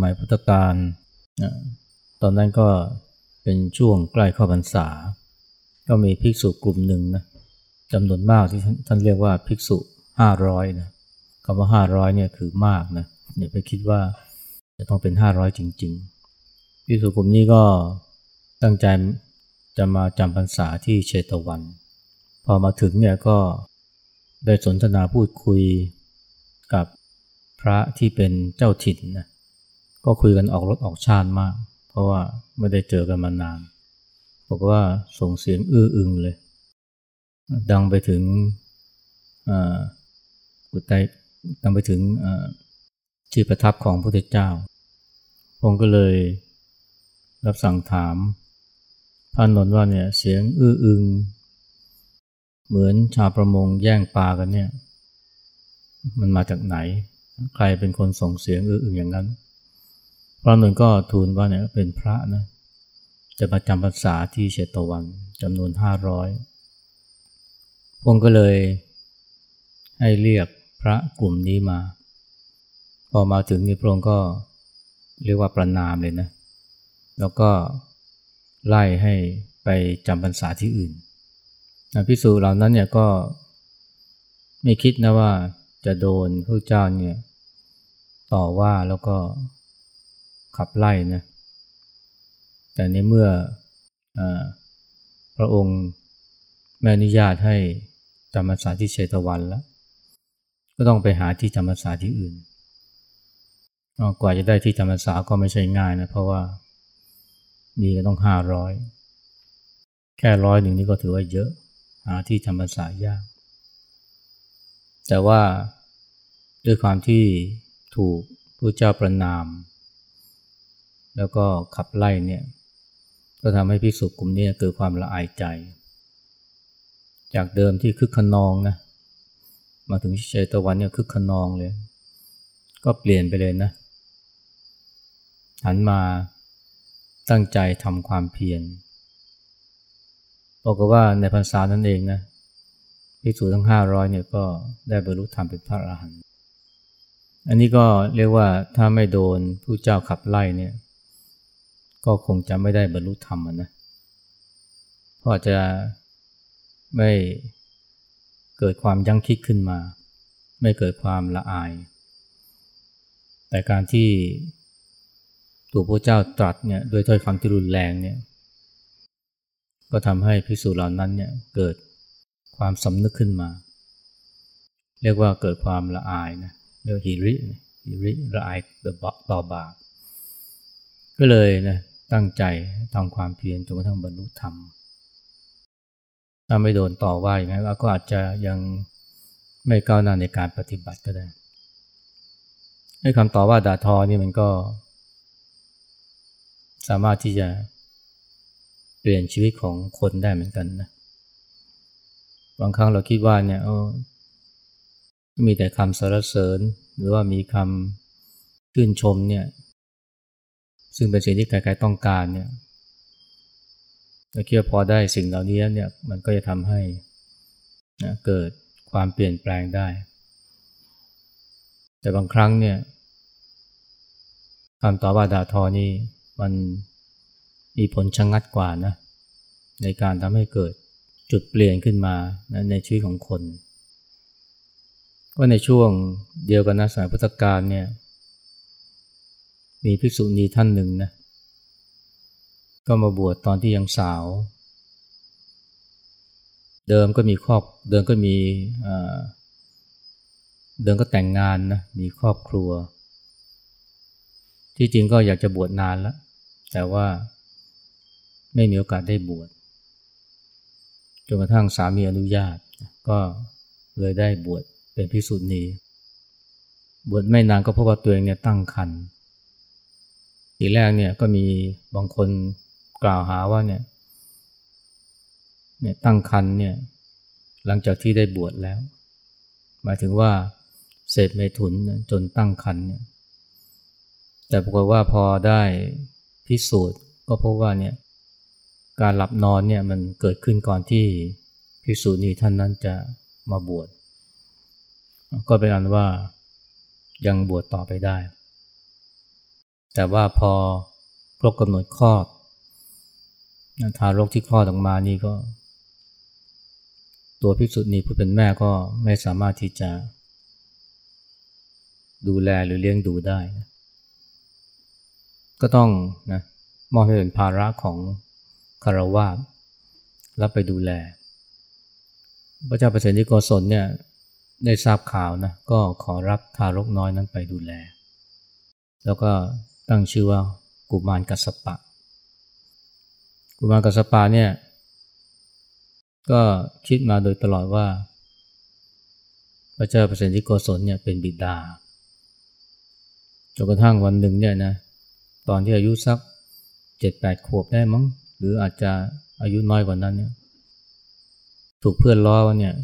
หมัยพุทธกาลตอนนั้นก็เป็นช่วงใกล้เข้าพรรษา ก็มีภิกษุกลุ่มหนึ่งนะจำนวนมากที่ท่านเรียกว่าภิกษุห้าร้อยนะคำว่าห้าร้อยเนี่ยคือมากนะอย่าไปคิดว่าจะต้องเป็นห้าร้อยจริง ๆ ภิกษุกลุ่มนี้ก็ตั้งใจจะมาจำพรรษาที่เชตวัน พอมาถึงเนี่ยก็ได้สนทนาพูดคุยกับพระที่เป็นเจ้าถิ่นนะ ก็คุยกันออกรถออกชาติมาก เพราะว่าไม่ได้เจอกันมานาน บอกว่าส่งเสียงอื้ออึงเลย ดังไปถึงกุฏไตดังไปถึงที่ประทับของพระพุทธเจ้าพงก็เลยรับสั่งถามพระนนท์ว่าเนี่ยเสียงอื้ออึง เหมือนชาวประมงแย่งปลากันเนี่ย มันมาจากไหน ใครเป็นคนส่งเสียงอื่นอย่างนั้น พระนนท์ก็ทูลว่าเนี่ยเป็นพระนะ จะมาจำพรรษาที่เชตวันจำนวนห้าร้อยพงก็เลยให้เรียกพระกลุ่มนี้มา พอมาถึงนี่พระองค์ก็เรียกว่าประนามเลยนะ แล้วก็ไล่ให้ไปจำพรรษาที่อื่นพิสูจเหล่านั้นเนี่ยก็ไม่คิดนะว่าจะโดนพระเจ้าเนี่ยต่อว่าแล้วก็ ขับไล่นะ แต่ในเมื่ออพระองค์แม่อนุญาตให้จำพรรษาที่เชตวันแล้ว ก็ต้องไปหาที่จำพรรษาที่อื่น กว่าจะได้ที่จำพรรษาก็ไม่ใช่ง่ายนะ เพราะว่ามีก็ต้องห้าร้อยแค่ร้อยหนึ่งนี่ก็ถือว่าเยอะ หาที่จำพรรษายาก แต่ว่าด้วยความที่ถูกพระเจ้าประนาม แล้วก็ขับไล่เนี่ยก็ทำให้ภิกษุกลุ่มนี้เกิดความละอายใจ จากเดิมที่คึกขนองนะมาถึงเชตวันเนี่ยคึกขนองเลย ก็เปลี่ยนไปเลยนะหันมาตั้งใจทำความเพียรบอกว่าในพรรษานั้นเองนะภิกษุทั้งห้าร้อยเนี่ยก็ได้บรรลุธรรมเป็นพระอรหันต์อันนี้ก็เรียกว่าถ้าไม่โดนผู้เจ้าขับไล่เนี่ย ก็คงจะไม่ได้บรรลุธรรมนะเพราะจะไม่เกิดความยั้งคิดขึ้นมา ไม่เกิดความละอาย แต่การที่ตัวพระเจ้าตรัสเนี่ยด้วยถ้อยคำที่รุนแรงเนี่ยก็ทำให้ภิกษุเหล่านั้นเนี่ยเกิดความสำนึกขึ้นมา เรียกว่าเกิดความละอายนะเรียกฮิริฮิริละอายต่อบาปก็เลยนะ ตั้งใจทำความเพียรจนกระทั่งบรรลุธรรม ถ้าไม่โดนต่อว่าอย่างนั้นก็อาจจะยังไม่ก้าวหน้าในการปฏิบัติก็ได้ให้คำต่อว่าด่าทอนี่มันก็ สามารถที่จะเปลี่ยนชีวิตของคนได้เหมือนกันนะ บางครั้งเราคิดว่าเนี่ยมีแต่คำสรรเสริญ หรือว่ามีคำชื่นชมเนี่ย ซึ่งเป็นสิ่งที่ใครๆต้องการเนี่ยเราคิดว่าพอได้สิ่งเหล่านี้เนี่ยมันก็จะทำให้นะเกิดความเปลี่ยนแปลงได้ แต่บางครั้งเนี่ยคำต่อว่าด่าทอนี่มันมีผลชะงงัดกว่านะในการทำให้เกิดจุดเปลี่ยนขึ้นมานะในชีวิตของคน ก็ในช่วงเดียวกันนะสายพุทธกาลเนี่ย มีภิกษุณีท่านหนึ่งนะ ก็มาบวชตอนที่ยังสาว เดิมก็มีครอบเดิมก็มีเดิมก็แต่งงานนะ มีครอบครัว ที่จริงก็อยากจะบวชนานแล้ว แต่ว่าไม่มีโอกาสได้บวชจนกระทั่งสามีอนุญาต ก็เลยได้บวชเป็นพิสุนีบวชไม่นานก็พบว่าตัวเองเนี่ยตั้งคัน ทีแรกเนี่ยก็มีบางคนกล่าวหาว่าเนี่ยเนี่ยตั้งคันเนี่ยหลังจากที่ได้บวชแล้ว หมายถึงว่าเสพเมถุนจนตั้งคันเนี่ยแต่ปรากฏว่าพอได้พิสูจน์ก็พบว่าเนี่ยการหลับนอนเนี่ยมันเกิดขึ้นก่อนที่พิสูจน์นี้ท่านนั้นจะมาบวชก็เป็นอันว่ายังบวชต่อไปได้ แต่ว่าพอครบกำหนดคลอดทารกที่คลอดออกมานี่ก็ ตัวพิสุนีผู้เป็นแม่ก็ไม่สามารถที่จะ ดูแลหรือเลี้ยงดูได้นะก็ต้องนะมอบให้เป็นภาระของคารวะรับไปดูแล พระเจ้าปรตที่โกศลเนี่ยได้ทราบข่าวนะก็ขอรับทารกน้อยนั้นไปดูแล แล้วก็ ตั้งชื่อว่ากุมารกัสปะ กุมารกัสปะเนี่ย ก็คิดมาโดยตลอดว่า พระเจ้าเปรตที่โกศลเนี่ยเป็นบิดาจนกระทั่งวันหนึ่งเนี่ยนะตอนที่อายุสักเจ็ดแปดขวบได้มั้ง หรืออาจจะอายุน้อยกว่านั้นเนี่ยถูกเพื่อนล้อว่าเนี่ย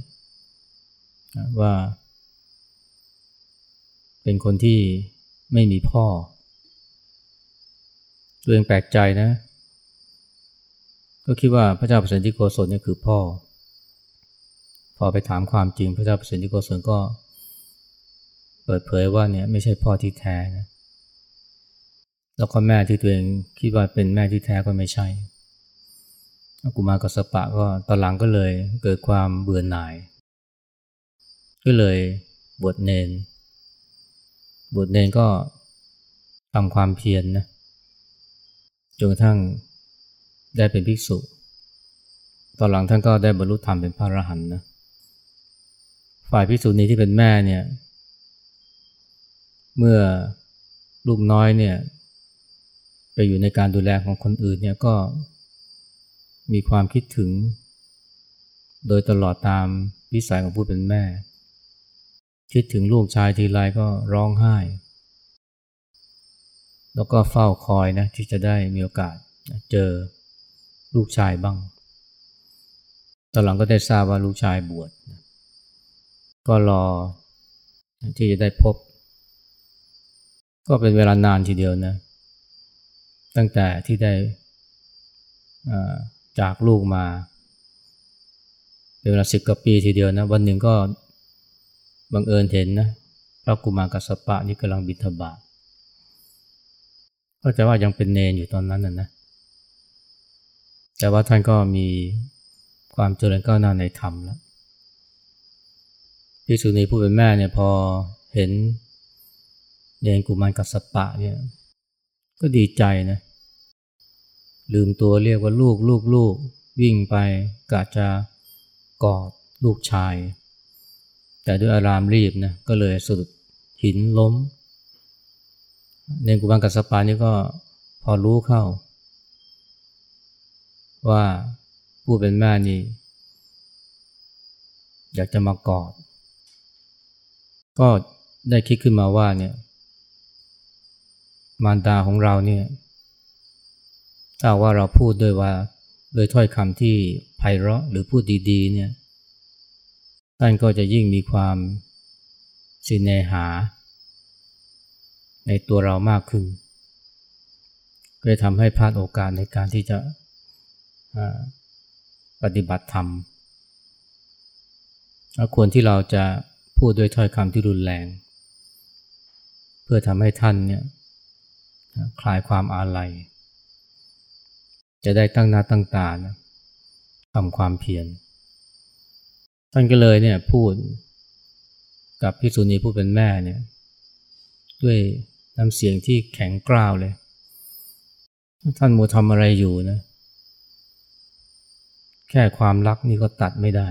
ว่า เป็นคนที่ไม่มีพ่อ ตัวเองแปลกใจนะ ก็คิดว่าพระเจ้าเปรตที่โกศลเนี่ยคือพ่อ พอไปถามความจริงพระเจ้าเปรตที่โกศลก็ เปิดเผยว่าเนี่ยไม่ใช่พ่อที่แท้นะแล้วก็แม่ที่ตัวเองคิดว่าเป็นแม่ที่แท้ก็ไม่ใช่กุมารกัสปะก็ตอนหลังก็เลยเกิดความเบื่อหน่าย ก็เลยบวชเนน บวชเนนก็ทำความเพียรนนะ จนกระทั่งได้เป็นภิกษุ ตอนหลังท่านก็ได้บรรลุธรรมเป็นพระอรหันต์นะ ฝ่ายภิกษุนี้ที่เป็นแม่เนี่ย เมื่อลูกน้อยเนี่ย ไปอยู่ในการดูแลของคนอื่นเนี่ยก็มีความคิดถึง โดยตลอดตามวิสัยของผู้เป็นแม่ คิดถึงลูกชายทีไรก็ร้องไห้ แล้วก็เฝ้าคอยนะที่จะได้มีโอกาสเจอลูกชายบ้าง ตอนหลังก็ได้ทราบว่าลูกชายบวช ก็รอที่จะได้พบ ก็เป็นเวลานานทีเดียวนะ ตั้งแต่ที่ได้จากลูกมา เป็นเวลาสิบกว่าปีทีเดียวนะ วันหนึ่งก็บังเอิญเห็นนะพระกุมารกัสปะนี่กำลังบิณฑบาต ก็จะว่ายังเป็นเนนอยู่ตอนนั้นน่ะนะ แต่ว่าท่านก็มีความเจริญก้าวหน้าในธรรมแล้วพิสุนีผู้เป็นแม่เนี่ยพอเห็นเนนกุมารกับสปะเนี่ย ก็ดีใจนะ ลืมตัวเรียกว่าลูกลูกลูกวิ่งไปกะจะกอดลูกชาย แต่ด้วยอารามรีบนะก็เลยสะดุดหินล้ม เนกุบังกัสปานี่ก็พอรู้เข้า ว่าผู้เป็นแม่นี่ อยากจะมากอด ก็ได้คิดขึ้นมาว่าเนี่ย มารดาของเราเนี่ยถ้าว่าเราพูดด้วยว่าโดยถ้อยคำที่ไพเราะหรือพูดดีๆเนี่ยท่านก็จะยิ่งมีความสินเนหา ในตัวเรามากขึ้น ก็จะทำให้พลาดโอกาสในการที่จะปฏิบัติธรรมควรที่เราจะพูดด้วยถ้อยคำที่รุนแรง เพื่อทำให้ท่านเนี่ยคลายความอาลัย จะได้ตั้งหน้าตั้งตานะทำความเพียรท่านก็เลยเนี่ยพูดกับพิสุนีผู้เป็นแม่เนี่ยด้วย น้ำเสียงที่แข็งกร้าวเลย ท่านมัวทำอะไรอยู่นะ แค่ความรักนี่ก็ตัดไม่ได้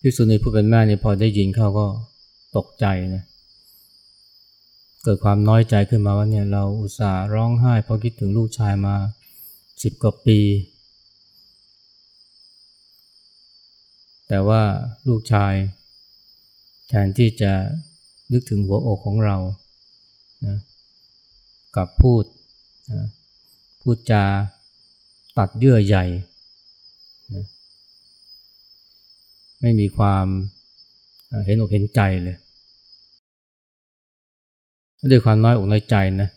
พิสุนีผู้เป็นแม่เนี่ยพอได้ยินเขาก็ตกใจนะเกิดความน้อยใจขึ้นมาว่าเนี่ยเราอุตส่าห์ร้องไห้เพราะคิดถึงลูกชายมาสิบกว่าปี แต่ว่าลูกชาย แทนที่จะ นึกถึงหัวอกของเรานะกับพูดนะพูดจาตัดเยื่อใหญ่นะไม่มีความเห็นอกเห็นใจเลยด้วยความน้อยอกน้อยใจนะ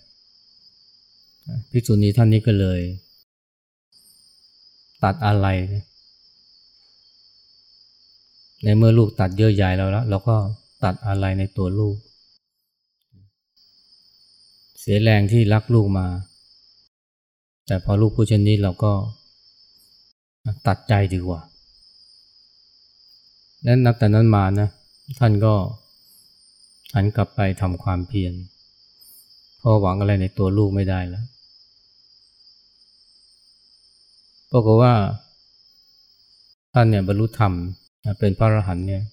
ภิกษุณีท่านนี้ก็เลย ตัดอะไรนะในเมื่อลูกตัดเยื่อใยเราแล้วเราก็ ตัดอะไรในตัวลูก เสียแรงที่รักลูกมา แต่พอลูกพูดเช่นนี้เราก็ตัดใจดีกว่าและนับแต่นั้นมานะท่านก็หันกลับไปทำความเพียรเพราะหวังอะไรในตัวลูกไม่ได้แล้วปรากฏว่าท่านเนี่ยบรรลุธรรมเป็นพระอรหันต์เนี่ย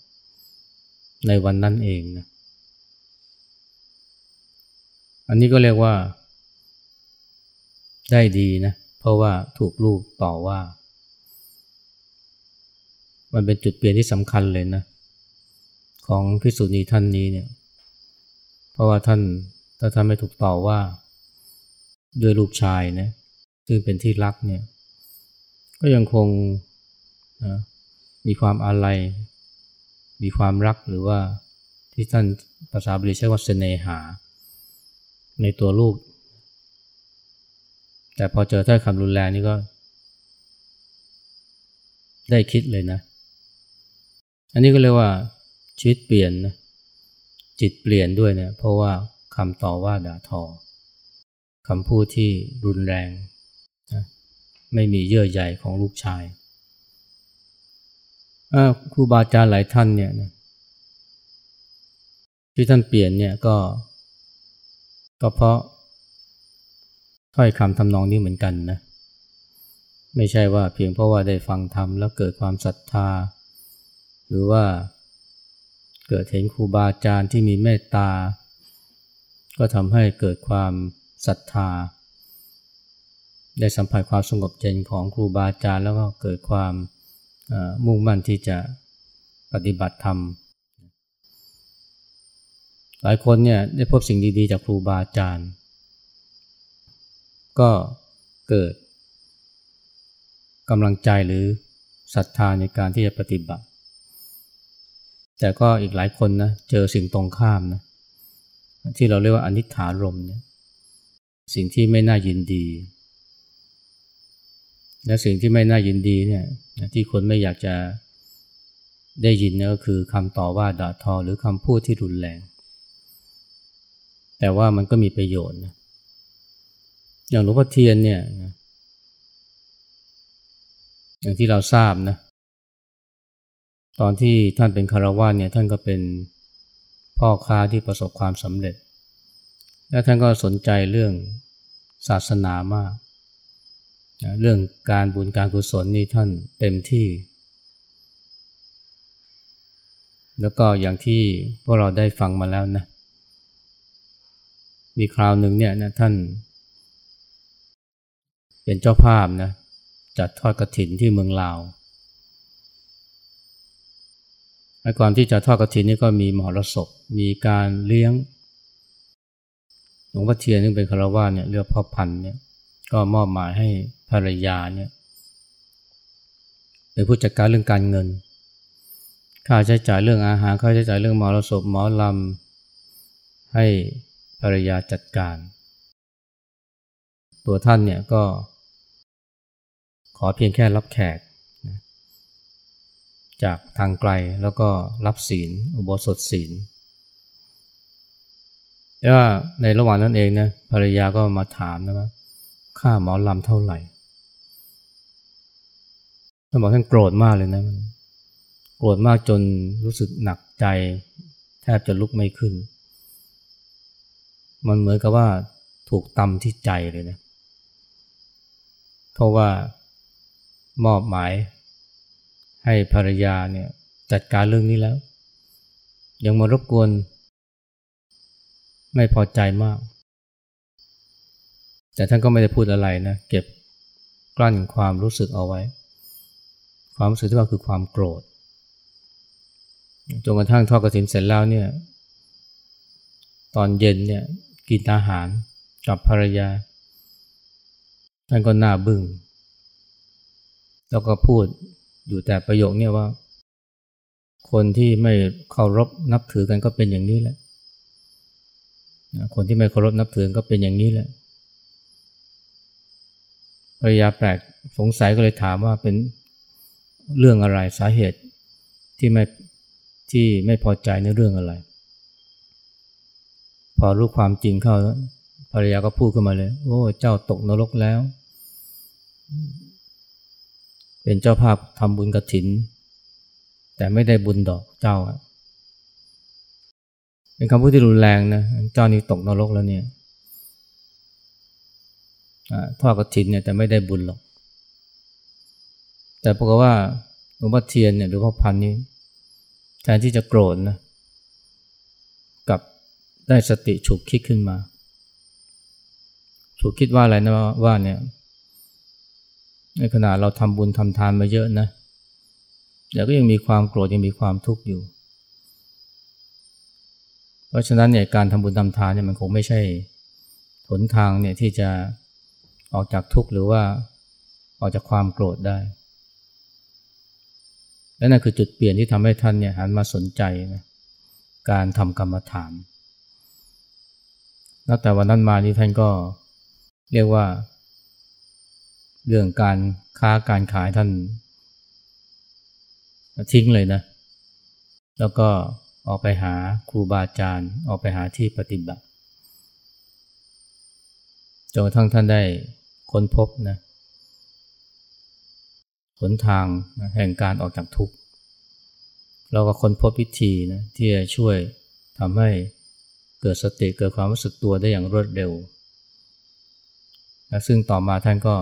ในวันนั้นเองนะอันนี้ก็เรียกว่า ได้ดีนะ เพราะว่าถูกลูกต่อว่า มันเป็นจุดเปลี่ยนที่สำคัญเลยนะ ของพิสุนีท่านนี้เนี่ย เพราะว่าท่านถ้าท่านไม่ถูกต่อว่า ด้วยลูกชายนะซึ่งเป็นที่รักเนี่ย ก็ยังคงนะมีความอาลัย มีความรักหรือว่าที่ท่านภาษาบาลีใช้ว่าเสน่หา ในตัวลูก แต่พอเจอถ้อยคำรุนแรงนี่ก็ ได้คิดเลยนะ อันนี้ก็เรียกว่าชีวิตเปลี่ยนนะจิตเปลี่ยนด้วยเนะี่ยเพราะว่าคำต่อว่าด่าทอคำพูดที่รุนแรงนะไม่มีเยื่อใยของลูกชาย ครูบาอาจารย์หลายท่านเนี่ยนะที่ท่านเปลี่ยนเนี่ยก็ ก็เพราะถ้อยคำทำนองนี้เหมือนกันนะไม่ใช่ว่าเพียงเพราะว่าได้ฟังธรรมแล้วเกิดความศรัทธา หรือว่าเกิดเห็นครูบาอาจารย์ที่มีเมตตา ก็ทำให้เกิดความศรัทธา ได้สัมผัสความสงบเย็นของครูบาอาจารย์แล้วก็เกิดความ มุ่งมั่นที่จะปฏิบัติธรรม หลายคนเนี่ยได้พบสิ่งดีๆ จากครูบาอาจารย์ ก็เกิดกำลังใจหรือศรัทธาในการที่จะปฏิบัติ แต่ก็อีกหลายคนนะเจอสิ่งตรงข้ามนะที่เราเรียกว่าอนิถารมเนี่ยสิ่งที่ไม่น่ายินดี และสิ่งที่ไม่น่ายินดีเนี่ยที่คนไม่อยากจะได้ยินก็คือคำต่อว่าด่าทอหรือคำพูดที่รุนแรง แต่ว่ามันก็มีประโยชน์นะอย่างหลวงพ่อเทียนเนี่ยอย่างที่เราทราบนะตอนที่ท่านเป็นคารวะเนี่ยท่านก็เป็นพ่อค้าที่ประสบความสำเร็จ และท่านก็สนใจเรื่องศาสนามาก เรื่องการบุญการกุศลนี่ท่านเต็มที่ แล้วก็อย่างที่พวกเราได้ฟังมาแล้วนะ มีคราวหนึ่งเนี่ยนะท่าน เป็นเจ้าภาพนะจัดทอดกระถินที่เมืองลาวในก่อนที่จะทอดกระถินนี่ก็มีมหรสพ มีการเลี้ยงหลวงพ่อเทียนซึ่งเป็นคารวะเนี่ยเรือพ่อพันเนี่ยก็มอบหมายให้ ภรรยาเนี่ยเป็นผู้จัดการเรื่องการเงิน ค่าใช้จ่ายเรื่องอาหาร ค่าใช้จ่ายเรื่องหมอรสพหมอลำ ให้ภรรยาจัดการ ตัวท่านเนี่ยก็ ขอเพียงแค่รับแขก จากทางไกลแล้วก็รับศีล อุโบสถศีลแต่ว่าในระหว่างนั้นเองนะภรรยาก็มาถามนะว่าค่าหมอลำเท่าไหร่ ท่านบอกท่านโกรธมากเลยนะ โกรธมากจนรู้สึกหนักใจแทบจะลุกไม่ขึ้น มันเหมือนกับว่าถูกตำที่ใจเลยนะ เพราะว่ามอบหมายให้ภรรยาเนี่ยจัดการเรื่องนี้แล้ว ยังมารบกวน ไม่พอใจมาก แต่ท่านก็ไม่ได้พูดอะไรนะ เก็บกลั้นความรู้สึกเอาไว้ ความรู้สึกที่ว่าคือความโกรธจนกระทั่งทอดกระถินเสร็จแล้วเนี่ย ตอนเย็นเนี่ยกินอาหารกับภรรยาท่านก็หน้าบึง้งแล้วก็พูดอยู่แต่ประโยคนี้ว่า คนที่ไม่เคารพนับถือกันก็เป็นอย่างนี้แหละคนที่ไม่เคารพนับถือก็เป็นอย่างนี้แหละภรรยาแปลกสงสัยก็เลยถามว่าเป็น เรื่องอะไรสาเหตุที่ไม่ที่ไม่พอใจในเรื่องอะไร พอรู้ความจริงเข้าภรรยาก็พูดขึ้นมาเลย โอ้ เจ้าตกนรกแล้ว เป็นเจ้าภาพทำบุญกระถิน แต่ไม่ได้บุญดอกเจ้าเป็นคำพูดที่รุนแรงนะเจ้านี่ตกนรกแล้วเนี่ยทอดกระถินเนี่ยแต่ไม่ได้บุญหรอก แต่ปรากฏว่าหลวงพ่อเทียนเนี่ยหรือพ่อพันนี้แทนที่จะโกรธนะกับได้สติฉุกคิดขึ้นมา ฉุกคิดว่าอะไรนะว่าเนี่ยในขณะเราทำบุญทำทานมาเยอะนะแต่ก็ยังมีความโกรธยังมีความทุกข์อยู่ เพราะฉะนั้นเนี่ยการทำบุญทำทานเนี่ยมันคงไม่ใช่หนทางเนี่ยที่จะออกจากทุกข์หรือว่าออกจากความโกรธได้ และนั่นคือจุดเปลี่ยนที่ทำให้ท่านเนี่ยหันมาสนใจนะการทำกรรมฐานนับแต่วันนั้นมานี่ท่านก็เรียกว่า เรื่องการค้าการขายท่านทิ้งเลยนะ แล้วก็ออกไปหาครูบาอาจารย์ ออกไปหาที่ปฏิบัติจนกระทั่งท่านได้ค้นพบนะ หนทางนะแห่งการออกจากทุกข์เราก็ค้นพบวิธีนะที่จะช่วยทำให้เกิดสติเกิดความรู้สึกตัวได้อย่างรวดเร็วและซึ่งต่อมาท่านก็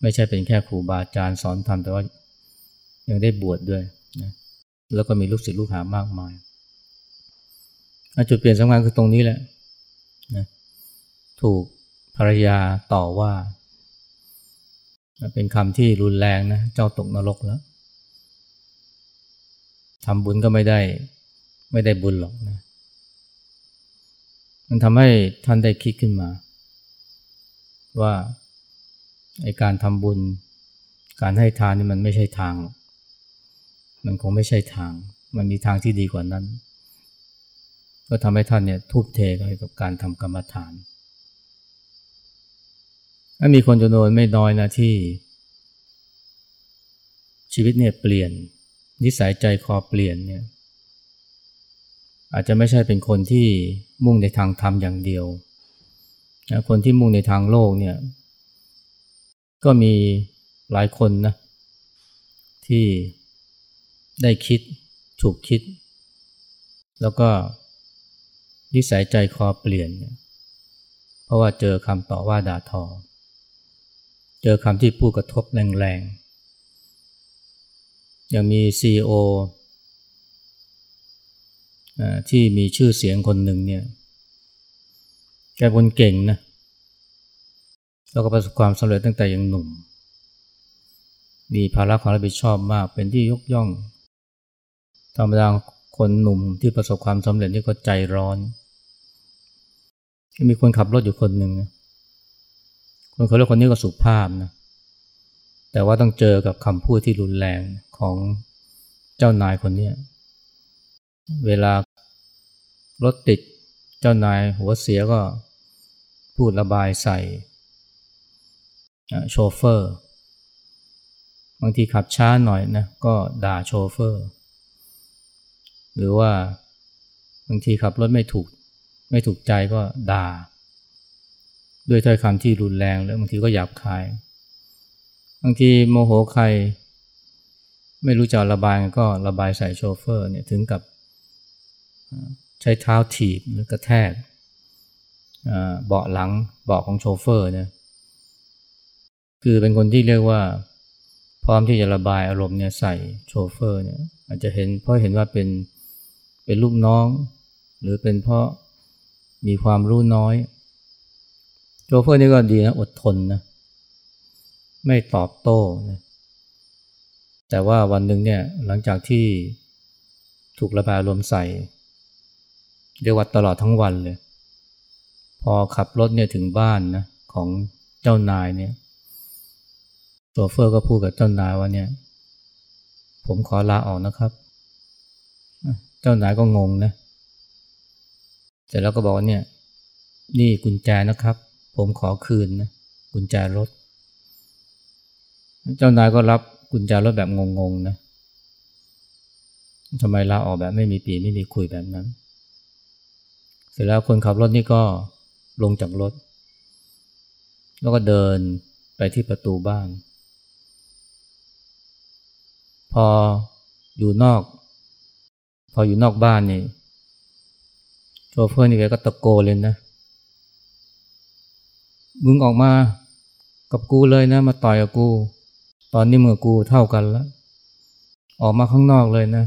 ไม่ใช่เป็นแค่ครูบาอาจารย์สอนทำแต่ว่ายังได้บวชดด้วยนะแล้วก็มีลูกศิษย์ลูกหามากมายจุดเปลี่ยนสำคัญคือตรงนี้แหละนะถูกภรรยาต่อว่า เป็นคำที่รุนแรงนะ เจ้าตกนรกแล้วทำบุญก็ไม่ได้ ไม่ได้บุญหรอกนะ มันทำให้ท่านได้คิดขึ้นมา ว่าไอการทำบุญ การให้ทานนี่มันไม่ใช่ทาง มันคงไม่ใช่ทาง มันมีทางที่ดีกว่านั้น ก็ทำให้ท่านเนี่ยทุบเทกับการทำกรรมฐาน ถ้ามีคนจำนวนไม่น้อยนะที่ ชีวิตเนี่ยเปลี่ยน นิสัยใจคอเปลี่ยนเนี่ยอาจจะไม่ใช่เป็นคนที่มุ่งในทางธรรมอย่างเดียวนะคนที่มุ่งในทางโลกเนี่ย ก็มีหลายคนนะที่ได้คิดถูกคิด แล้วก็นิสัยใจคอเปลี่ยน เพราะว่าเจอคำต่อว่าด่าทอ อคำที่พูดกระทบแรงๆ ยังมีซีโอที่มีชื่อเสียงคนหนึ่งเนี่ย แกคนเก่งนะ แล้วก็ประสบความสำเร็จตั้งแต่ยังหนุ่ม มีภาระความรับผิดชอบมาก เป็นที่ยกย่อง ธรรมดาคนหนุ่มที่ประสบความสำเร็จนี่ก็ใจร้อน มีคนขับรถอยู่คนหนึ่งนะ คนคนเรกคนนี้ก็สุภาพนะแต่ว่าต้องเจอกับคำพูดที่รุนแรงของเจ้านายคนนี้เวลารถติดเจ้านายหัวเสียก็พูดระบายใส่โชเฟอร์ บางทีขับช้าหน่อยนะก็ด่าโชเฟอร์ หรือว่าบางทีขับรถไม่ถูกไม่ถูกใจก็ด่า ด้วยถ้อยคำที่รุนแรงแล้วบางทีก็หยาบคาย บางทีโมโหใคร ไม่รู้จะระบายก็ระบายใส่โชเฟอร์เนี่ยถึงกับใช้เท้าถีบหรือกระแทกเบาะหลังเบาะของโชเฟอร์เนี่ยคือเป็นคนที่เรียกว่า พร้อมที่จะระบายอารมณ์เนี่ยใส่โชเฟอร์เนี่ยอาจจะเห็นเพราะเห็นว่าเป็นเป็นลูกน้อง หรือเป็นเพราะมีความรู้น้อย โชเฟอร์นี่ก็ดีนะอดทนนะไม่ตอบโต้นะแต่ว่าวันหนึ่งเนี่ยหลังจากที่ถูกระบายลมใส่เรียกว่าตลอดทั้งวันเลย พอขับรถเนี่ยถึงบ้านนะของเจ้านายเนี่ยโชเฟอร์ก็พูดกับเจ้านายว่าเนี่ย ผมขอลาออกนะครับ เจ้านายก็งงนะเสร็จแล้วก็บอกว่าเนี่ย นี่กุญแจนะครับ ผมขอคืนนะกุญแจรถ เจ้านายก็รับกุญแจรถแบบงงๆนะทำไมลาออกแบบไม่มีปีไม่มีคุยแบบนั้น เสร็จแล้วคนขับรถนี่ก็ลงจากรถ แล้วก็เดินไปที่ประตูบ้าน พออยู่นอก พออยู่นอกบ้านนี่โชเฟอร์นี่แกก็ตะโกนเลยนะ มึงออกมากับกูเลยนะ มาต่อยกับกู ตอนนี้มือกูเท่ากันแล้ว ออกมาข้างนอกเลยนะ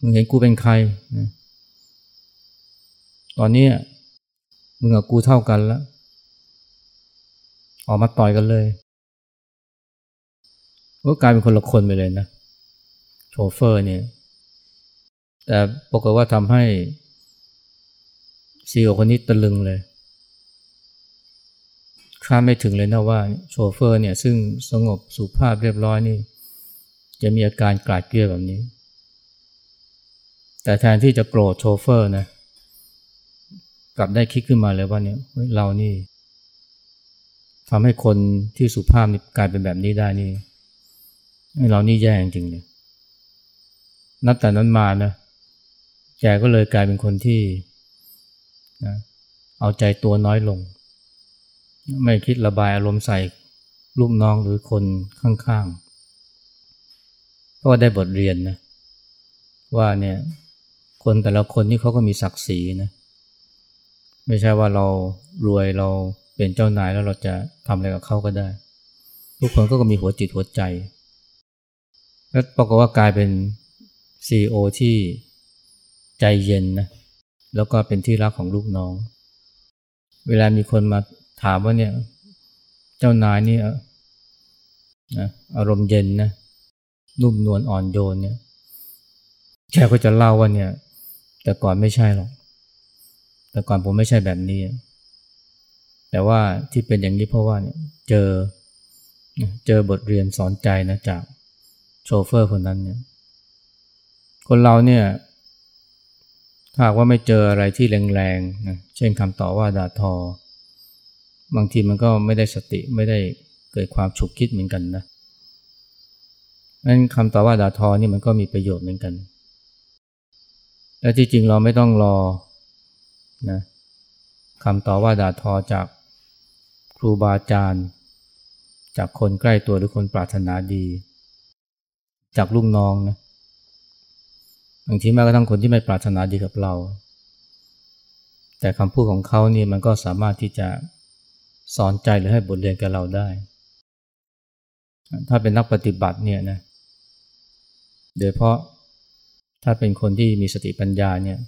มึงเห็นกูเป็นใครนะตอนนี้มึงกับกูเท่ากันแล้ว ออกมาต่อยกันเลยก็กลายเป็นคนละคนไปเลยนะโชเฟอร์เนี่ย แต่ปรากฏว่าทำให้ซีโอคนนี้ตะลึงเลย คาดไม่ถึงเลยนะว่าโชเฟอร์เนี่ยซึ่งสงบสุภาพเรียบร้อยนี่ จะมีอาการกลาดเกลียวแบบนี้ แต่แทนที่จะโกรธโชเฟอร์นะกลับได้คิดขึ้นมาเลยว่าเนี่ยเรานี่ทำให้คนที่สุภาพนี่กลายเป็นแบบนี้ได้นี่เรานี่แย่จริงเลยนับแต่นั้นมานะแกก็เลยกลายเป็นคนที่นะเอาใจตัวน้อยลง ไม่คิดระบายอารมณ์ใส่ลูกน้องหรือคนข้างๆ ก็ได้บทเรียนนะว่าเนี่ยคนแต่ละคนนี่เขาก็มีศักดิ์ศรีนะไม่ใช่ว่าเรารวยเราเป็นเจ้านายแล้วเราจะทำอะไรกับเขาก็ได้ ทุกคนก็มีหัวจิตหัวใจ แล้วปรากฏว่ากลายเป็นซีอที่ใจเย็นนะแล้วก็เป็นที่รักของลูกน้อง เวลามีคนมา ถามว่าเนี่ยเจ้านายนี่นะอารมณ์เย็นนะนุ่มนวลอ่อนโยนเนี่ยแกก็จะเล่าว่าเนี่ย แต่ก่อนไม่ใช่หรอก แต่ก่อนผมไม่ใช่แบบนี้ แต่ว่าที่เป็นอย่างนี้เพราะว่าเนี่ยเจอเจอบทเรียนสอนใจนะจากโชเฟอร์คนนั้นเนี่ย คนเราเนี่ยถ้าว่าไม่เจออะไรที่แรงๆนะเช่นคำต่อว่าด่าทอ บางทีมันก็ไม่ได้สติไม่ได้เกิดความฉุกคิดเหมือนกันนะนั้นคำต่อว่าด่าทอนี่มันก็มีประโยชน์เหมือนกัน และที่จริงเราไม่ต้องรอนะคำต่อว่าด่าทอจากครูบาอาจารย์ จากคนใกล้ตัวหรือคนปรารถนาดี จากลูกน้องนะบางทีแม้กระทั่งคนที่ไม่ปรารถนาดีกับเรา แต่คำพูดของเขานี่มันก็สามารถที่จะ สอนใจหรือให้บทเรียนกับเราได้ ถ้าเป็นนักปฏิบัติเนี่ยนะโดยเพราะถ้าเป็นคนที่มีสติปัญญาเนี่ย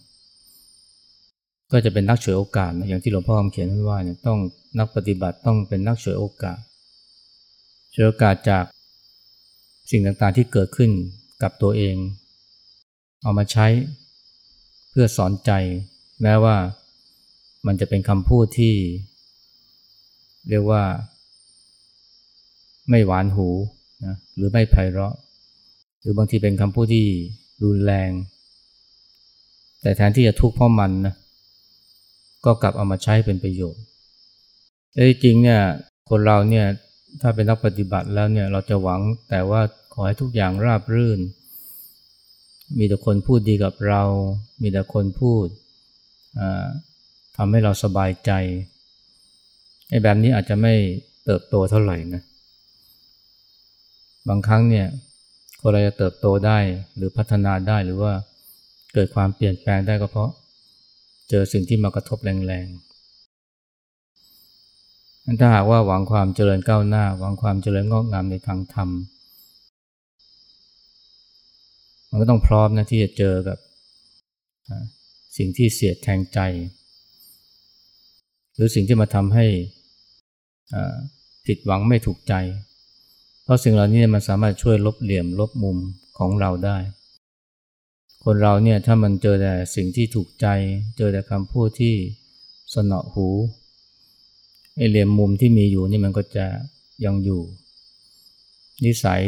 ก็จะเป็นนักฉวยโอกาสนะอย่างที่หลวงพ่อคำเขียนไว้ว่าเนี่ยต้องนักปฏิบัติต้องเป็นนักฉวยโอกาสฉวยโอกาสจากสิ่งต่างๆที่เกิดขึ้นกับตัวเอง เอามาใช้เพื่อสอนใจ แม้ว่ามันจะเป็นคำพูดที่ เรียกว่า ไม่หวานหูนะหรือไม่ไพเราะ หรือบางทีเป็นคำพูดที่รุนแรง แต่แทนที่จะทุกข์เพราะมันนะก็กลับเอามาใช้เป็นประโยชน์แต่จริงเนี่ยคนเราเนี่ยถ้าเป็นนักปฏิบัติแล้วเนี่ยเราจะหวังแต่ว่าขอให้ทุกอย่างราบรื่น มีแต่คนพูดดีกับเรา มีแต่คนพูดทำให้เราสบายใจ ไอ้แบบนี้อาจจะไม่เติบโตเท่าไหร่นะ บางครั้งเนี่ยคนเราจะเติบโตได้หรือพัฒนาได้หรือว่าเกิดความเปลี่ยนแปลงได้ก็เพราะ เจอสิ่งที่มากระทบแรงๆถ้าหากว่าหวังความเจริญก้าวหน้า หวังความเจริญงอกงามในทางธรรม มันก็ต้องพร้อมนะที่จะเจอกับสิ่งที่เสียดแทงใจ หรือสิ่งที่มาทำให้ผิดหวังไม่ถูกใจ เพราะสิ่งเหล่านี้มันสามารถช่วยลบเหลี่ยมลบมุมของเราได้ คนเราเนี่ยถ้ามันเจอแต่สิ่งที่ถูกใจ เจอแต่คำพูดที่สนอหูไอเหลี่ยมมุมที่มีอยู่นี่มันก็จะยังอยู่ นิสัย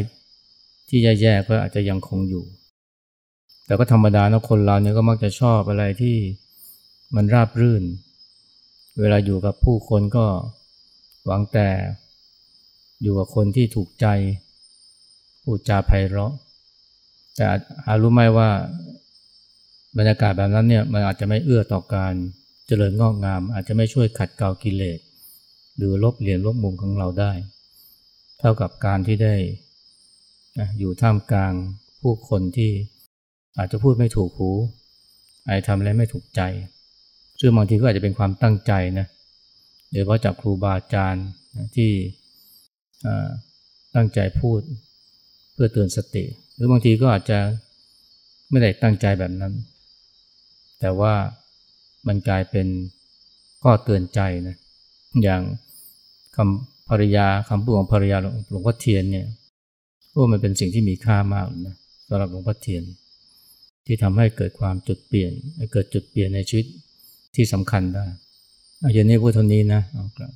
ที่แย่ๆก็อาจจะยังคงอยู่ แต่ก็ธรรมดานะคนเราเนี่ยก็มักจะชอบอะไรที่มันราบรื่น เวลาอยู่กับผู้คนก็หวังแต่อยู่กับคนที่ถูกใจพูดจาไพเราะ แต่หารู้ไหมว่าบรรยากาศแบบนั้นเนี่ยมันอาจจะไม่เอื้อต่อการเจริญงอกงาม อาจจะไม่ช่วยขัดเกลากิเลสหรือลบเหลี่ยมลบมุมของเราได้ เท่ากับการที่ได้อยู่ท่ามกลางผู้คนที่อาจจะพูดไม่ถูกหูอาจทำอะไรไม่ถูกใจ ซึ่งบางทีก็อาจจะเป็นความตั้งใจนะโดยเฉพาะจากครูบาอาจารย์ที่ตั้งใจพูดเพื่อเตือนสติ หรือบางทีก็อาจจะไม่ได้ตั้งใจแบบนั้น แต่ว่ามันกลายเป็นข้อเตือนใจนะอย่างคำภรรยาคำพูดของภรรยาหลวงพ่อเทียนเนี่ยโอ้มันเป็นสิ่งที่มีค่ามากนะสำหรับหลวงพ่อเทียน ที่ทำให้เกิดความจุดเปลี่ยน เกิดจุดเปลี่ยนในชีวิต ที่สำคัญได้เอาอย่างนี้พูดเท่านี้นะเอากลับ